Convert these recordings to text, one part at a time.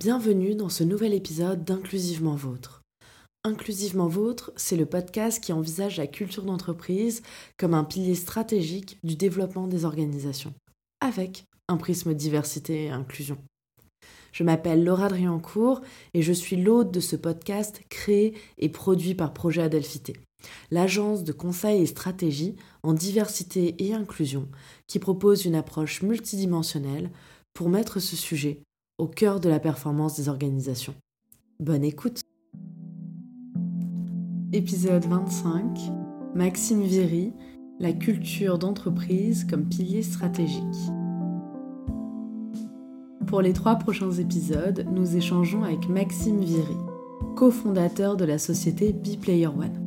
Bienvenue dans ce nouvel épisode d'Inclusivement Vôtre. Inclusivement Vôtre, c'est le podcast qui envisage la culture d'entreprise comme un pilier stratégique du développement des organisations, avec un prisme diversité et inclusion. Je m'appelle Laura Driancourt et je suis l'hôte de ce podcast créé et produit par Projet Adelphité, l'agence de conseil et stratégie en diversité et inclusion qui propose une approche multidimensionnelle pour mettre ce sujet au cœur de la performance des organisations. Bonne écoute Épisode 25 Maxime Viry, la culture d'entreprise comme pilier stratégique. Pour les trois prochains épisodes, nous échangeons avec Maxime Viry, cofondateur de la société Bplayer One.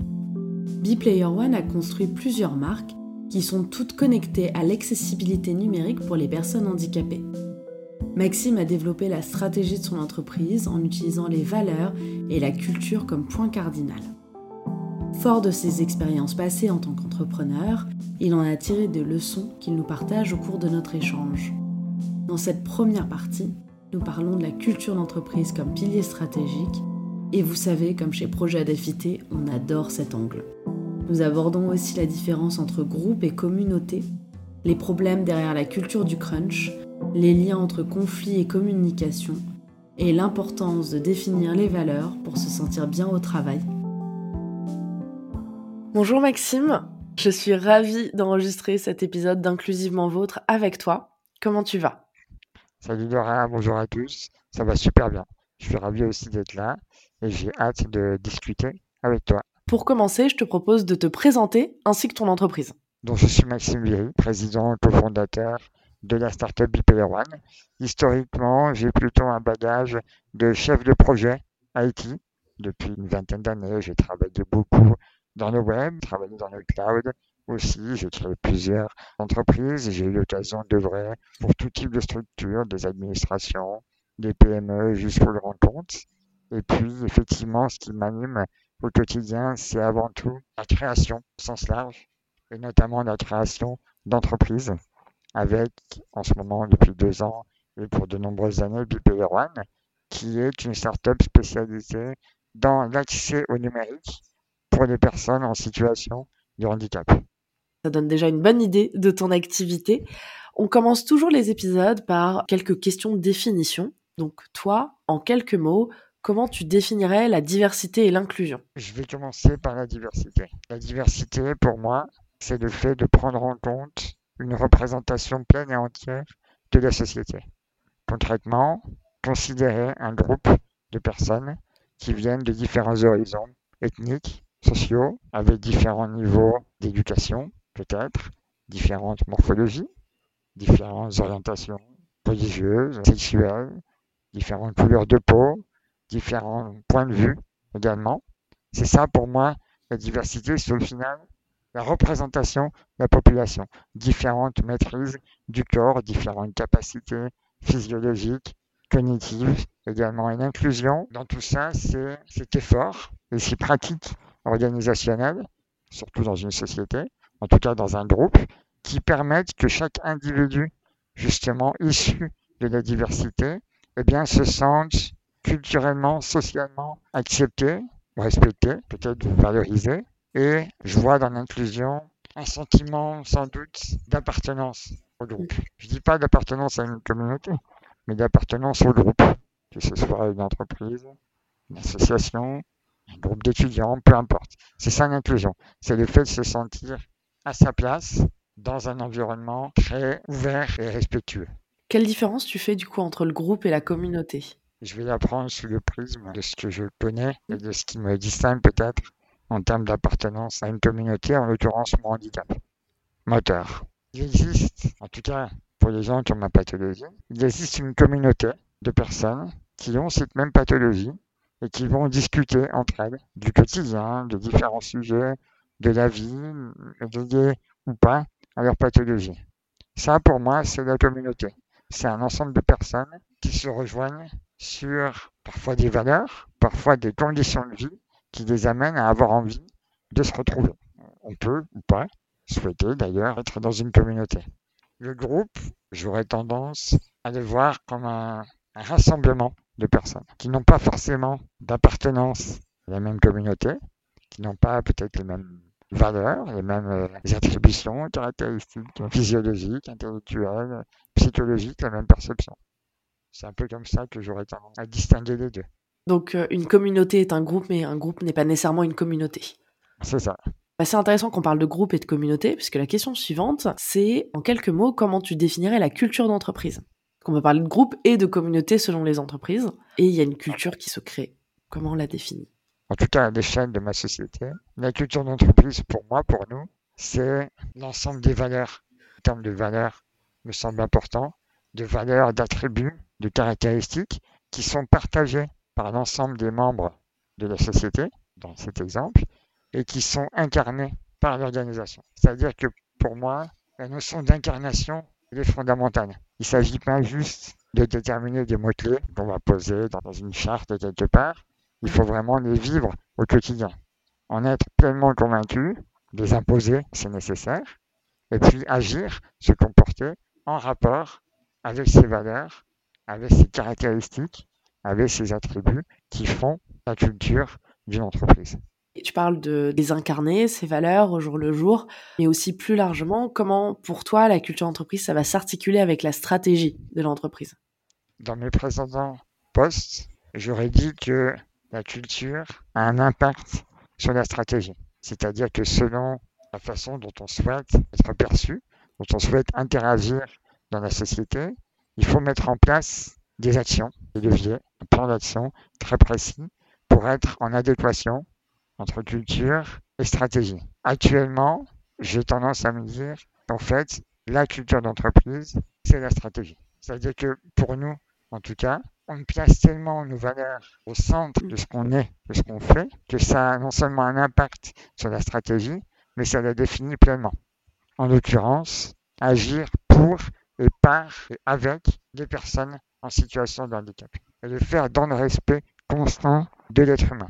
Bplayer One a construit plusieurs marques qui sont toutes connectées à l'accessibilité numérique pour les personnes handicapées. Maxime a développé la stratégie de son entreprise en utilisant les valeurs et la culture comme point cardinal. Fort de ses expériences passées en tant qu'entrepreneur, il en a tiré des leçons qu'il nous partage au cours de notre échange. Dans cette première partie, nous parlons de la culture d'entreprise comme pilier stratégique, et vous savez, comme chez Projet Adafité, on adore cet angle. Nous abordons aussi la différence entre groupe et communauté, les problèmes derrière la culture du crunch, les liens entre conflit et communication, et l'importance de définir les valeurs pour se sentir bien au travail. Bonjour Maxime, je suis ravie d'enregistrer cet épisode d'Inclusivement Vôtre avec toi. Comment tu vas? Salut Laura, bonjour à tous. Ça va super bien. Je suis ravi aussi d'être là et j'ai hâte de discuter avec toi. Pour commencer, je te propose de te présenter ainsi que ton entreprise. Donc, je suis Maxime Viry, président et cofondateur de la startup BPR One. Historiquement, j'ai plutôt un bagage de chef de projet IT. Depuis une vingtaine d'années, j'ai travaillé beaucoup dans le web, travaillé dans le cloud, aussi, j'ai créé plusieurs entreprises j'ai eu l'occasion d'œuvrer pour tout type de structures, des administrations, des PME jusqu'au grand compte. Et puis, effectivement, ce qui m'anime au quotidien, c'est avant tout la création sens large, et notamment la création d'entreprises avec, en ce moment, depuis deux ans et pour de nombreuses années, BPR One, qui est une startup spécialisée dans l'accès au numérique pour les personnes en situation de handicap. Ça donne déjà une bonne idée de ton activité. On commence toujours les épisodes par quelques questions de définition. Donc toi, en quelques mots, comment tu définirais la diversité et l'inclusion? Je vais commencer par la diversité. La diversité, pour moi, c'est le fait de prendre en compte une représentation pleine et entière de la société. Concrètement, considérer un groupe de personnes qui viennent de différents horizons ethniques, sociaux, avec différents niveaux d'éducation, peut-être, différentes morphologies, différentes orientations religieuses, sexuelles, différentes couleurs de peau, différents points de vue également. C'est ça pour moi la diversité, c'est au final la représentation de la population, différentes maîtrises du corps, différentes capacités physiologiques, cognitives également. Et l'inclusion dans tout ça, c'est cet effort et ces pratiques organisationnelles, surtout dans une société, en tout cas dans un groupe, qui permettent que chaque individu, justement issu de la diversité, eh se sente culturellement, socialement accepté, respecté, peut-être valorisé. Et je vois dans l'inclusion un sentiment sans doute d'appartenance au groupe. Je dis pas d'appartenance à une communauté, mais d'appartenance au groupe, que ce soit une entreprise, une association, un groupe d'étudiants, peu importe. C'est ça l'inclusion. C'est le fait de se sentir à sa place dans un environnement très ouvert et respectueux. Quelle différence tu fais du coup entre le groupe et la communauté? Je vais l'apprendre sous le prisme de ce que je connais et de ce qui me distingue peut-être en termes d'appartenance à une communauté, en l'occurrence mon handicap moteur. Il existe, en tout cas pour les gens qui ont ma pathologie, il existe une communauté de personnes qui ont cette même pathologie et qui vont discuter entre elles du quotidien, de différents sujets, de la vie, liée ou pas à leur pathologie. Ça, pour moi, c'est la communauté. C'est un ensemble de personnes qui se rejoignent sur parfois des valeurs, parfois des conditions de vie qui les amènent à avoir envie de se retrouver. On peut ou pas souhaiter d'ailleurs être dans une communauté. Le groupe, j'aurais tendance à le voir comme un, un rassemblement de personnes qui n'ont pas forcément d'appartenance à la même communauté, qui n'ont pas peut-être les mêmes valeurs, les mêmes euh, attributions, caractéristiques physiologiques, intellectuelles, psychologiques, la même perception. C'est un peu comme ça que j'aurais tendance à distinguer les deux. Donc euh, une communauté est un groupe, mais un groupe n'est pas nécessairement une communauté. C'est ça. Bah, c'est intéressant qu'on parle de groupe et de communauté, puisque la question suivante, c'est en quelques mots, comment tu définirais la culture d'entreprise? On peut parler de groupe et de communauté selon les entreprises, et il y a une culture qui se crée. Comment on la définit? En tout cas, à l'échelle de ma société, la culture d'entreprise, pour moi, pour nous, c'est l'ensemble des valeurs. En termes de valeurs, me semble important, de valeurs, d'attributs, de caractéristiques qui sont partagées par l'ensemble des membres de la société, dans cet exemple, et qui sont incarnés par l'organisation. C'est-à-dire que pour moi, la notion d'incarnation est fondamentale. Il ne s'agit pas juste de déterminer des mots-clés qu'on va poser dans une charte quelque part. Il faut vraiment les vivre au quotidien. En être pleinement convaincu, les imposer, c'est nécessaire, et puis agir, se comporter en rapport avec ces valeurs, avec ces caractéristiques, avec ces attributs qui font la culture d'une entreprise. Tu parles de les incarner, ces valeurs au jour le jour, mais aussi plus largement, comment pour toi la culture d'entreprise, ça va s'articuler avec la stratégie de l'entreprise? Dans mes précédents postes, j'aurais dit que la culture a un impact sur la stratégie. C'est-à-dire que selon la façon dont on souhaite être perçu, dont on souhaite interagir dans la société, il faut mettre en place des actions, des leviers, un plan d'action très précis pour être en adéquation entre culture et stratégie. Actuellement, j'ai tendance à me dire qu'en fait, la culture d'entreprise, c'est la stratégie. C'est-à-dire que pour nous, en tout cas, on place tellement nos valeurs au centre de ce qu'on est, de ce qu'on fait, que ça a non seulement un impact sur la stratégie, mais ça la définit pleinement. En l'occurrence, agir pour et par et avec des personnes en situation de handicap. Et le faire dans le respect constant de l'être humain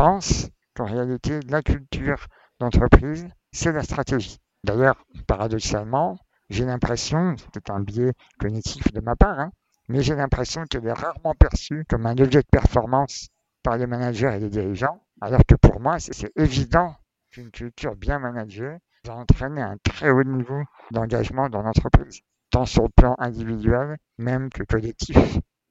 pense qu'en réalité, la culture d'entreprise, c'est la stratégie. D'ailleurs, paradoxalement, j'ai l'impression, c'est un biais cognitif de ma part, hein, mais j'ai l'impression qu'elle est rarement perçue comme un levier de performance par les managers et les dirigeants, alors que pour moi, c'est évident qu'une culture bien managée va entraîner un très haut niveau d'engagement dans l'entreprise, tant sur le plan individuel même que collectif.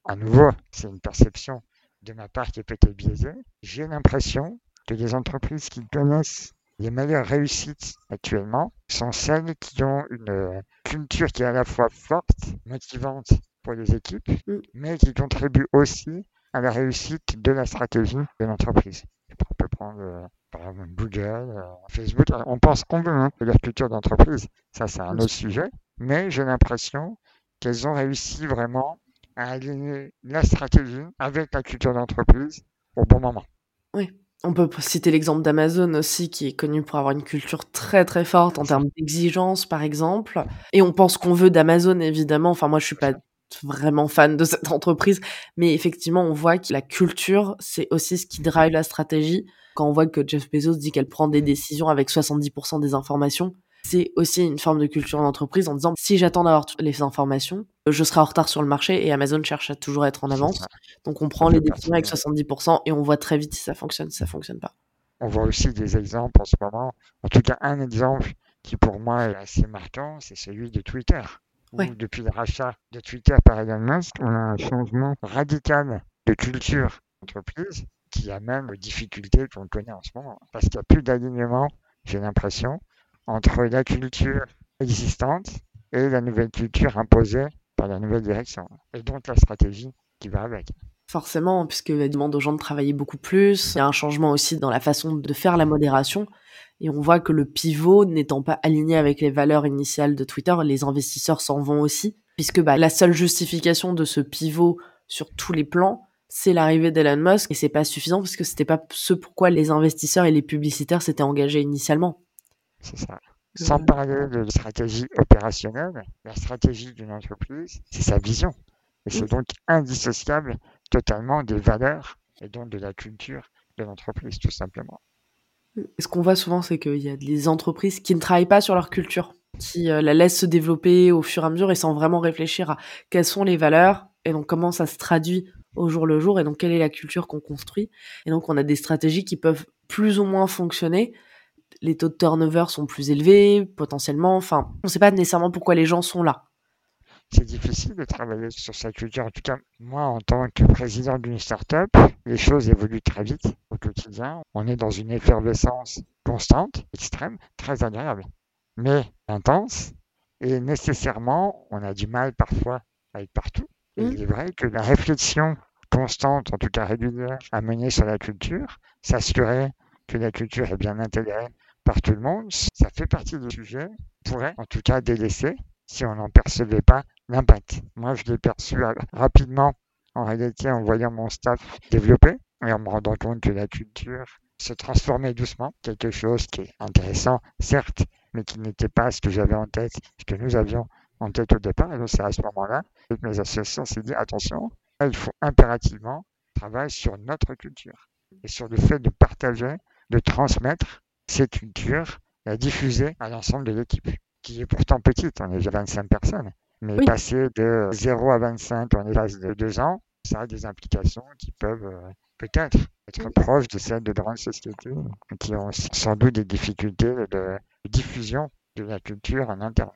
À nouveau, c'est une perception de ma part qui est peut-être biaisée, j'ai l'impression que les entreprises qui connaissent les meilleures réussites actuellement sont celles qui ont une culture qui est à la fois forte, motivante pour les équipes, mm. mais qui contribue aussi à la réussite de la stratégie de l'entreprise. On peut prendre euh, par exemple Google, euh, Facebook, on pense qu'on veut hein, de leur culture d'entreprise, ça c'est un autre sujet, mais j'ai l'impression qu'elles ont réussi vraiment à aligner la stratégie avec la culture d'entreprise au bon moment. Oui. On peut citer l'exemple d'Amazon aussi, qui est connu pour avoir une culture très très forte en termes d'exigence, par exemple. Et on pense qu'on veut d'Amazon, évidemment. Enfin, moi, je suis pas vraiment fan de cette entreprise, mais effectivement, on voit que la culture, c'est aussi ce qui drive la stratégie. Quand on voit que Jeff Bezos dit qu'elle prend des décisions avec 70% des informations, c'est aussi une forme de culture d'entreprise en disant si j'attends d'avoir toutes les informations, je serai en retard sur le marché et Amazon cherche à toujours être en avance. Donc on prend les décisions avec 70% et on voit très vite si ça fonctionne, si ça fonctionne pas. On voit aussi des exemples en ce moment. En tout cas, un exemple qui pour moi est assez marquant, c'est celui de Twitter. Depuis le rachat de Twitter par Elon Musk, on a un changement radical de culture d'entreprise qui amène aux difficultés qu'on connaît en ce moment. Parce qu'il n'y a plus d'alignement, j'ai l'impression, entre la culture existante et la nouvelle culture imposée par la nouvelle direction. Et donc la stratégie qui va avec. Forcément, puisqu'elle demande aux gens de travailler beaucoup plus. Il y a un changement aussi dans la façon de faire la modération. Et on voit que le pivot n'étant pas aligné avec les valeurs initiales de Twitter, les investisseurs s'en vont aussi. Puisque bah, la seule justification de ce pivot sur tous les plans, c'est l'arrivée d'Elon Musk. Et c'est pas suffisant parce que c'était pas ce pourquoi les investisseurs et les publicitaires s'étaient engagés initialement. C'est ça. Sans parler de stratégie opérationnelle, la stratégie d'une entreprise, c'est sa vision. Et c'est donc indissociable totalement des valeurs et donc de la culture de l'entreprise, tout simplement. ce qu'on voit souvent, c'est qu'il y a des entreprises qui ne travaillent pas sur leur culture, qui euh, la laissent se développer au fur et à mesure et sans vraiment réfléchir à quelles sont les valeurs et donc comment ça se traduit au jour le jour et donc quelle est la culture qu'on construit. Et donc on a des stratégies qui peuvent plus ou moins fonctionner. Les taux de turnover sont plus élevés potentiellement. Enfin, on ne sait pas nécessairement pourquoi les gens sont là. C'est difficile de travailler sur sa culture. En tout cas, moi, en tant que président d'une startup, les choses évoluent très vite au quotidien. On est dans une effervescence constante, extrême, très agréable, mais intense. Et nécessairement, on a du mal parfois à être partout. Et mmh. il est vrai que la réflexion constante, en tout cas régulière, à mener sur la culture, s'assurer que la culture est bien intégrée par tout le monde, ça fait partie du sujet, pourrait en tout cas délaisser si on n'en percevait pas l'impact. Moi, je l'ai perçu rapidement en réalité en voyant mon staff développer et en me rendant compte que la culture se transformait doucement, quelque chose qui est intéressant, certes, mais qui n'était pas ce que j'avais en tête, ce que nous avions en tête au départ. Et donc, c'est à ce moment-là que mes associations s'est dit, attention, il faut impérativement travailler sur notre culture et sur le fait de partager, de transmettre cette culture, la diffuser à l'ensemble de l'équipe, qui est pourtant petite, on est déjà 25 personnes. Mais passer de 0 à 25 en l'espace de deux ans, ça a des implications qui peuvent euh, peut-être être proches de celles de grandes sociétés qui ont sans doute des difficultés de diffusion de la culture en interne.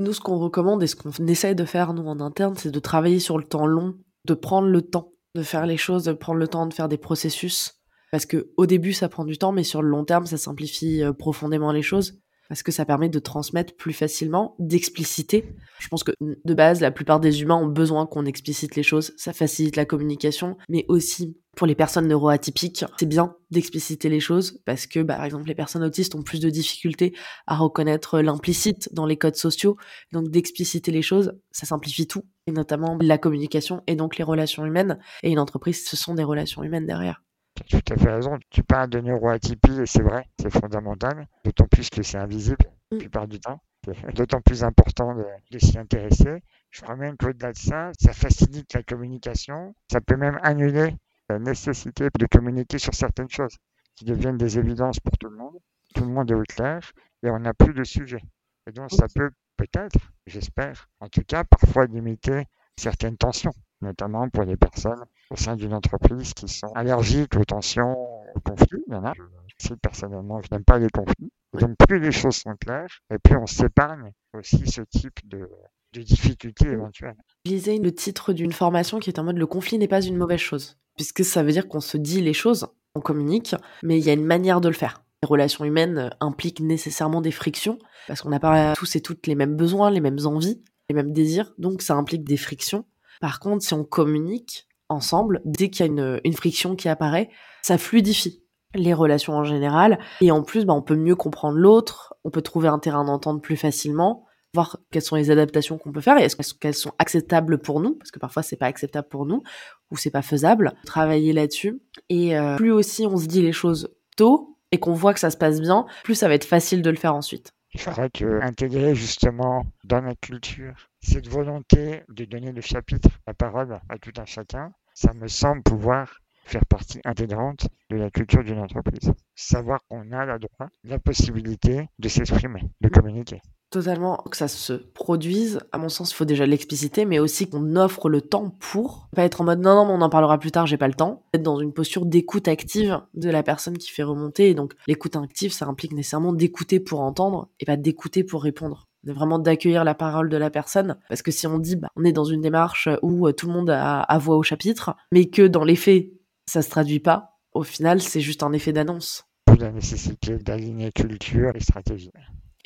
Nous, ce qu'on recommande et ce qu'on essaye de faire, nous, en interne, c'est de travailler sur le temps long, de prendre le temps de faire les choses, de prendre le temps de faire des processus. Parce que au début, ça prend du temps, mais sur le long terme, ça simplifie euh, profondément les choses parce que ça permet de transmettre plus facilement, d'expliciter. Je pense que de base, la plupart des humains ont besoin qu'on explicite les choses. Ça facilite la communication, mais aussi pour les personnes neuroatypiques, c'est bien d'expliciter les choses parce que, bah, par exemple, les personnes autistes ont plus de difficultés à reconnaître l'implicite dans les codes sociaux. Donc, d'expliciter les choses, ça simplifie tout, et notamment la communication et donc les relations humaines. Et une entreprise, ce sont des relations humaines derrière. Tu as tout à fait raison. Tu parles de neuroatypie et c'est vrai, c'est fondamental, d'autant plus que c'est invisible la mm. plupart du temps. C'est d'autant plus important de, s'y intéresser. Je crois même qu'au-delà de ça, ça facilite la communication. Ça peut même annuler la nécessité de communiquer sur certaines choses qui deviennent des évidences pour tout le monde. Tout le monde est au clair et on n'a plus de sujet. Et donc ça peut peut-être, j'espère, en tout cas parfois limiter certaines tensions notamment pour les personnes au sein d'une entreprise qui sont allergiques aux tensions, aux conflits. Il y en a. Si personnellement, je n'aime pas les conflits. Donc plus les choses sont claires, et plus on s'épargne aussi ce type de, de difficultés éventuelles. Je lisais le titre d'une formation qui est en mode le conflit n'est pas une mauvaise chose, puisque ça veut dire qu'on se dit les choses, on communique, mais il y a une manière de le faire. Les relations humaines impliquent nécessairement des frictions, parce qu'on n'a pas tous et toutes les mêmes besoins, les mêmes envies, les mêmes désirs, donc ça implique des frictions. Par contre, si on communique ensemble, dès qu'il y a une, friction qui apparaît, ça fluidifie les relations en général. Et en plus, bah, on peut mieux comprendre l'autre, on peut trouver un terrain d'entente plus facilement, voir quelles sont les adaptations qu'on peut faire et est-ce qu'elles sont acceptables pour nous, parce que parfois c'est pas acceptable pour nous ou c'est pas faisable. Travailler là-dessus. Et euh, plus aussi on se dit les choses tôt et qu'on voit que ça se passe bien, plus ça va être facile de le faire ensuite. Il faudrait que intégrer justement dans la culture cette volonté de donner le chapitre, la parole à tout un chacun, ça me semble pouvoir faire partie intégrante de la culture d'une entreprise. Savoir qu'on a la droit, la possibilité de s'exprimer, de communiquer. Totalement, que ça se produise, à mon sens, il faut déjà l'expliciter, mais aussi qu'on offre le temps pour. Pas être en mode non, non, on en parlera plus tard, j'ai pas le temps. Être dans une posture d'écoute active de la personne qui fait remonter. Et donc, l'écoute active, ça implique nécessairement d'écouter pour entendre et pas d'écouter pour répondre vraiment d'accueillir la parole de la personne. Parce que si on dit, bah, on est dans une démarche où euh, tout le monde a, a voix au chapitre, mais que dans les faits, ça se traduit pas, au final, c'est juste un effet d'annonce. La nécessité d'aligner culture et stratégie.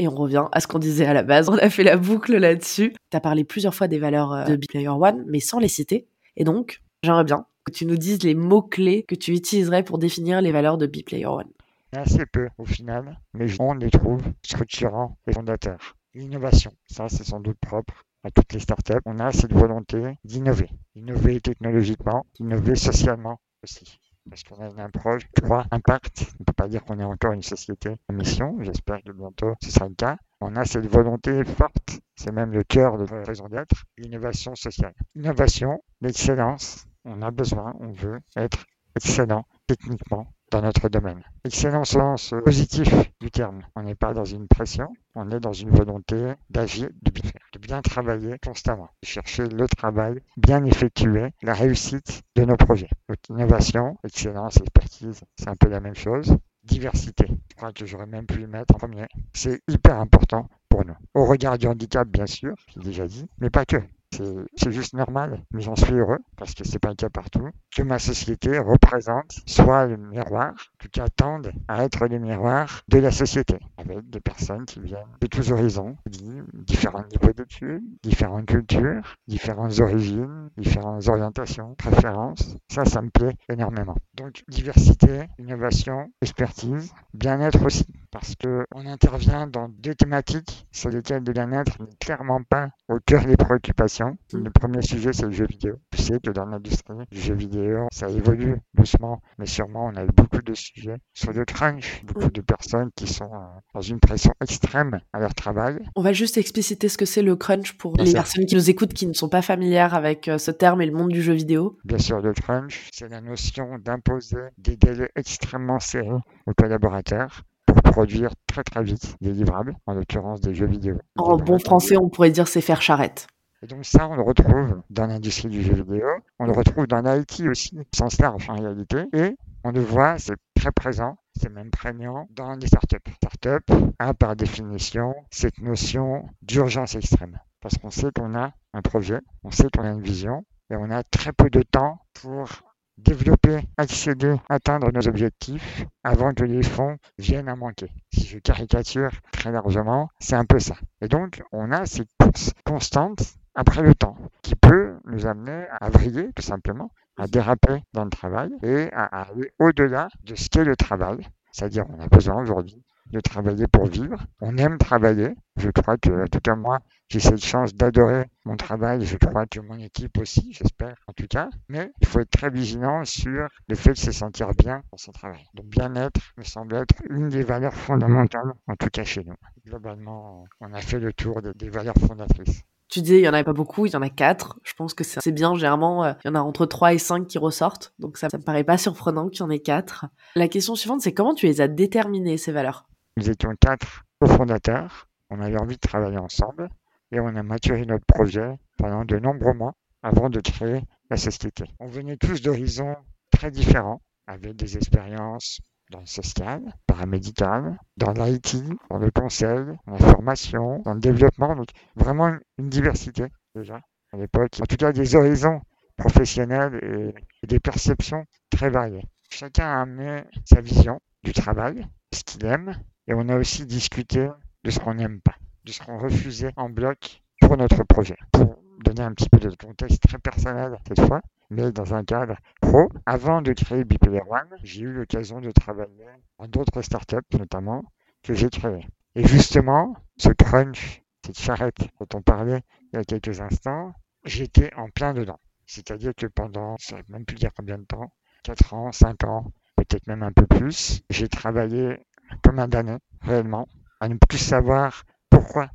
Et on revient à ce qu'on disait à la base, on a fait la boucle là-dessus. Tu as parlé plusieurs fois des valeurs euh, de Player One, mais sans les citer. Et donc, j'aimerais bien que tu nous dises les mots-clés que tu utiliserais pour définir les valeurs de Player One. Assez peu au final, mais on les trouve structurants et fondateurs. L'innovation, ça c'est sans doute propre à toutes les startups. On a cette volonté d'innover, innover technologiquement, innover socialement aussi. Parce qu'on a une approche droit impact. On ne peut pas dire qu'on est encore une société à mission. J'espère que bientôt ce sera le cas. On a cette volonté forte, c'est même le cœur de notre raison d'être, l'innovation sociale. Innovation, l'excellence. On a besoin, on veut être excellent techniquement, dans notre domaine. Excellent sens positif du terme. On n'est pas dans une pression, on est dans une volonté d'agir, de bien, travailler constamment, de chercher le travail bien effectué, la réussite de nos projets. Donc, innovation, excellence, expertise, c'est un peu la même chose. Diversité, je crois que j'aurais même pu y mettre en premier. C'est hyper important pour nous. Au regard du handicap, bien sûr, j'ai déjà dit, mais pas que. C'est juste normal, mais j'en suis heureux, parce que c'est pas le cas partout, que ma société représente soit le miroir, cas tende à être le miroir de la société, avec des personnes qui viennent de tous horizons, différents niveaux d'études, différentes cultures, différentes origines, différentes orientations, préférences. Ça, ça me plaît énormément. Donc, diversité, innovation, expertise, bien-être aussi, parce que on intervient dans deux thématiques sur lesquelles le bien-être n'est clairement pas au cœur des préoccupations le premier sujet, c'est le jeu vidéo. Tu sais que dans l'industrie du jeu vidéo, ça évolue doucement, mais sûrement, on a eu beaucoup de sujets sur le crunch, beaucoup de personnes qui sont euh, dans une pression extrême à leur travail. On va juste expliciter ce que c'est le crunch pour les personnes qui nous écoutent qui ne sont pas familières avec euh, ce terme et le monde du jeu vidéo. Bien sûr, le crunch, c'est la notion d'imposer des délais extrêmement serrés aux collaborateurs pour produire très très vite des livrables, en l'occurrence des jeux vidéo. En bon français, on pourrait dire c'est faire charrette. Et donc ça, on le retrouve dans l'industrie du jeu vidéo, on le retrouve dans l'IT aussi, sans large en réalité, et on le voit, c'est très présent, c'est même prégnant dans les startups. Startup a par définition cette notion d'urgence extrême, parce qu'on sait qu'on a un projet, on sait qu'on a une vision, et on a très peu de temps pour développer, accéder, atteindre nos objectifs avant que les fonds viennent à manquer. Si je caricature très largement, c'est un peu ça. Et donc, on a cette course constante après le temps, qui peut nous amener à vriller tout simplement, à déraper dans le travail et à, aller au-delà de ce qu'est le travail. C'est-à-dire, on a besoin aujourd'hui de travailler pour vivre. On aime travailler. Je crois que, en tout cas moi, j'ai cette chance d'adorer mon travail. Je crois que mon équipe aussi, j'espère en tout cas. Mais il faut être très vigilant sur le fait de se sentir bien dans son travail. Donc bien-être me semble être une des valeurs fondamentales, en tout cas chez nous. Globalement, on a fait le tour des valeurs fondatrices. Tu disais, il y en avait pas beaucoup, il y en a quatre. Je pense que c'est bien. Généralement, euh, il y en a entre trois et cinq qui ressortent. Donc ça, ça me paraît pas surprenant qu'il y en ait quatre. La question suivante, c'est comment tu les as déterminées, ces valeurs? Nous étions quatre cofondateurs. On avait envie de travailler ensemble et on a maturé notre projet pendant de nombreux mois avant de créer la société. On venait tous d'horizons très différents, avec des expériences dans le social, paramédical, dans l'IT, dans le conseil, dans la formation, dans le développement. Donc vraiment une diversité déjà à l'époque. En tout cas des horizons professionnels et, des perceptions très variées. Chacun a amené sa vision du travail, ce qu'il aime, et on a aussi discuté de ce qu'on n'aime pas, de ce qu'on refusait en bloc pour notre projet. Donner un petit peu de contexte très personnel cette fois, mais dans un cadre pro. Avant de créer Biplayer One, j'ai eu l'occasion de travailler dans d'autres startups, notamment, que j'ai créées. Et justement, ce crunch, cette charrette dont on parlait il y a quelques instants, j'étais en plein dedans. C'est-à-dire que pendant, je ne sais même plus dire combien de temps, 4 ans, 5 ans, peut-être même un peu plus, j'ai travaillé comme un damné, réellement, à ne plus savoir pourquoi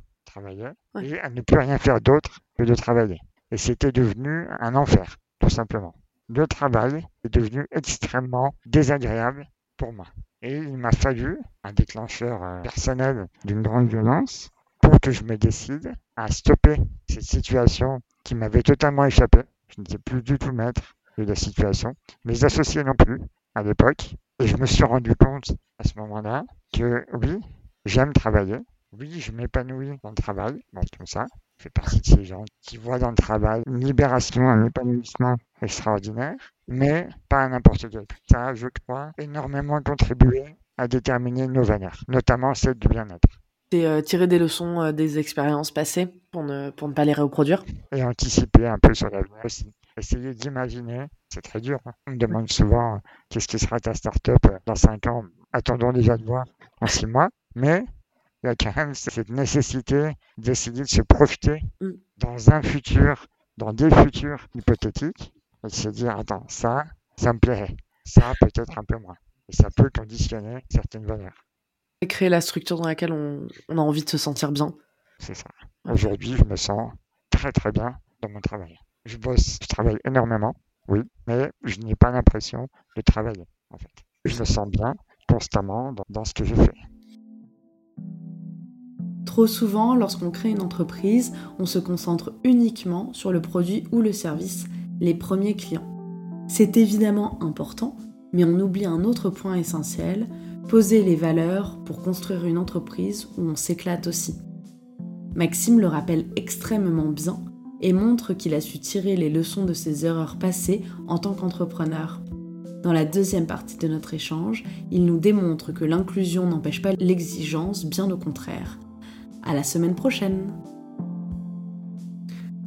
et à ne plus rien faire d'autre que de travailler. Et c'était devenu un enfer tout simplement. Le travail est devenu extrêmement désagréable pour moi. Et il m'a fallu un déclencheur euh, personnel d'une grande violence pour que je me décide à stopper cette situation qui m'avait totalement échappé. Je n'étais plus du tout maître de la situation. Mes associés non plus à l'époque. Et je me suis rendu compte à ce moment-là que oui, j'aime travailler. Oui, je m'épanouis dans le travail, bon, comme ça. Je fais partie de ces gens qui voient dans le travail une libération, un épanouissement extraordinaire, mais pas à n'importe quel prix. Ça, je crois, énormément contribué à déterminer nos valeurs, notamment celle du bien-être. C'est euh, tirer des leçons euh, des expériences passées pour ne, pour ne pas les reproduire. Et anticiper un peu sur l'avenir aussi. Essayer d'imaginer, c'est très dur. Hein. On me demande souvent euh, qu'est-ce qui sera ta start-up dans 5 ans? Attendons déjà de voir en 6 mois. Mais il y a quand même cette nécessité d'essayer de se projeter mm. dans un futur, dans des futurs hypothétiques, et de se dire, attends, ça, ça me plairait. Ça, peut-être un peu moins. Et ça peut conditionner certaines valeurs. Et créer la structure dans laquelle on, a envie de se sentir bien. C'est ça. Aujourd'hui, je me sens très très bien dans mon travail. Je bosse, je travaille énormément, oui, mais je n'ai pas l'impression de travailler, en fait. je le sens bien constamment dans, ce que je fais. Trop souvent, lorsqu'on crée une entreprise, on se concentre uniquement sur le produit ou le service, les premiers clients. C'est évidemment important, mais on oublie un autre point essentiel, poser les valeurs pour construire une entreprise où on s'éclate aussi. Maxime le rappelle extrêmement bien et montre qu'il a su tirer les leçons de ses erreurs passées en tant qu'entrepreneur. Dans la deuxième partie de notre échange, il nous démontre que l'inclusion n'empêche pas l'exigence, bien au contraire. À la semaine prochaine.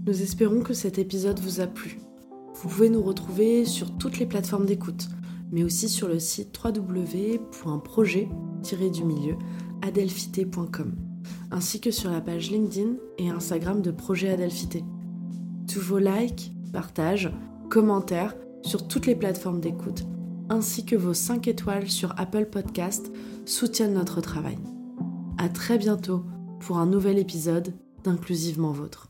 Nous espérons que cet épisode vous a plu. Vous pouvez nous retrouver sur toutes les plateformes d'écoute, mais aussi sur le site www.projet-du-milieu ainsi que sur la page LinkedIn et Instagram de Projet Adelphité. Tous vos likes, partages, commentaires sur toutes les plateformes d'écoute, ainsi que vos 5 étoiles sur Apple Podcast soutiennent notre travail. À très bientôt pour un nouvel épisode d'Inclusivement Vôtre.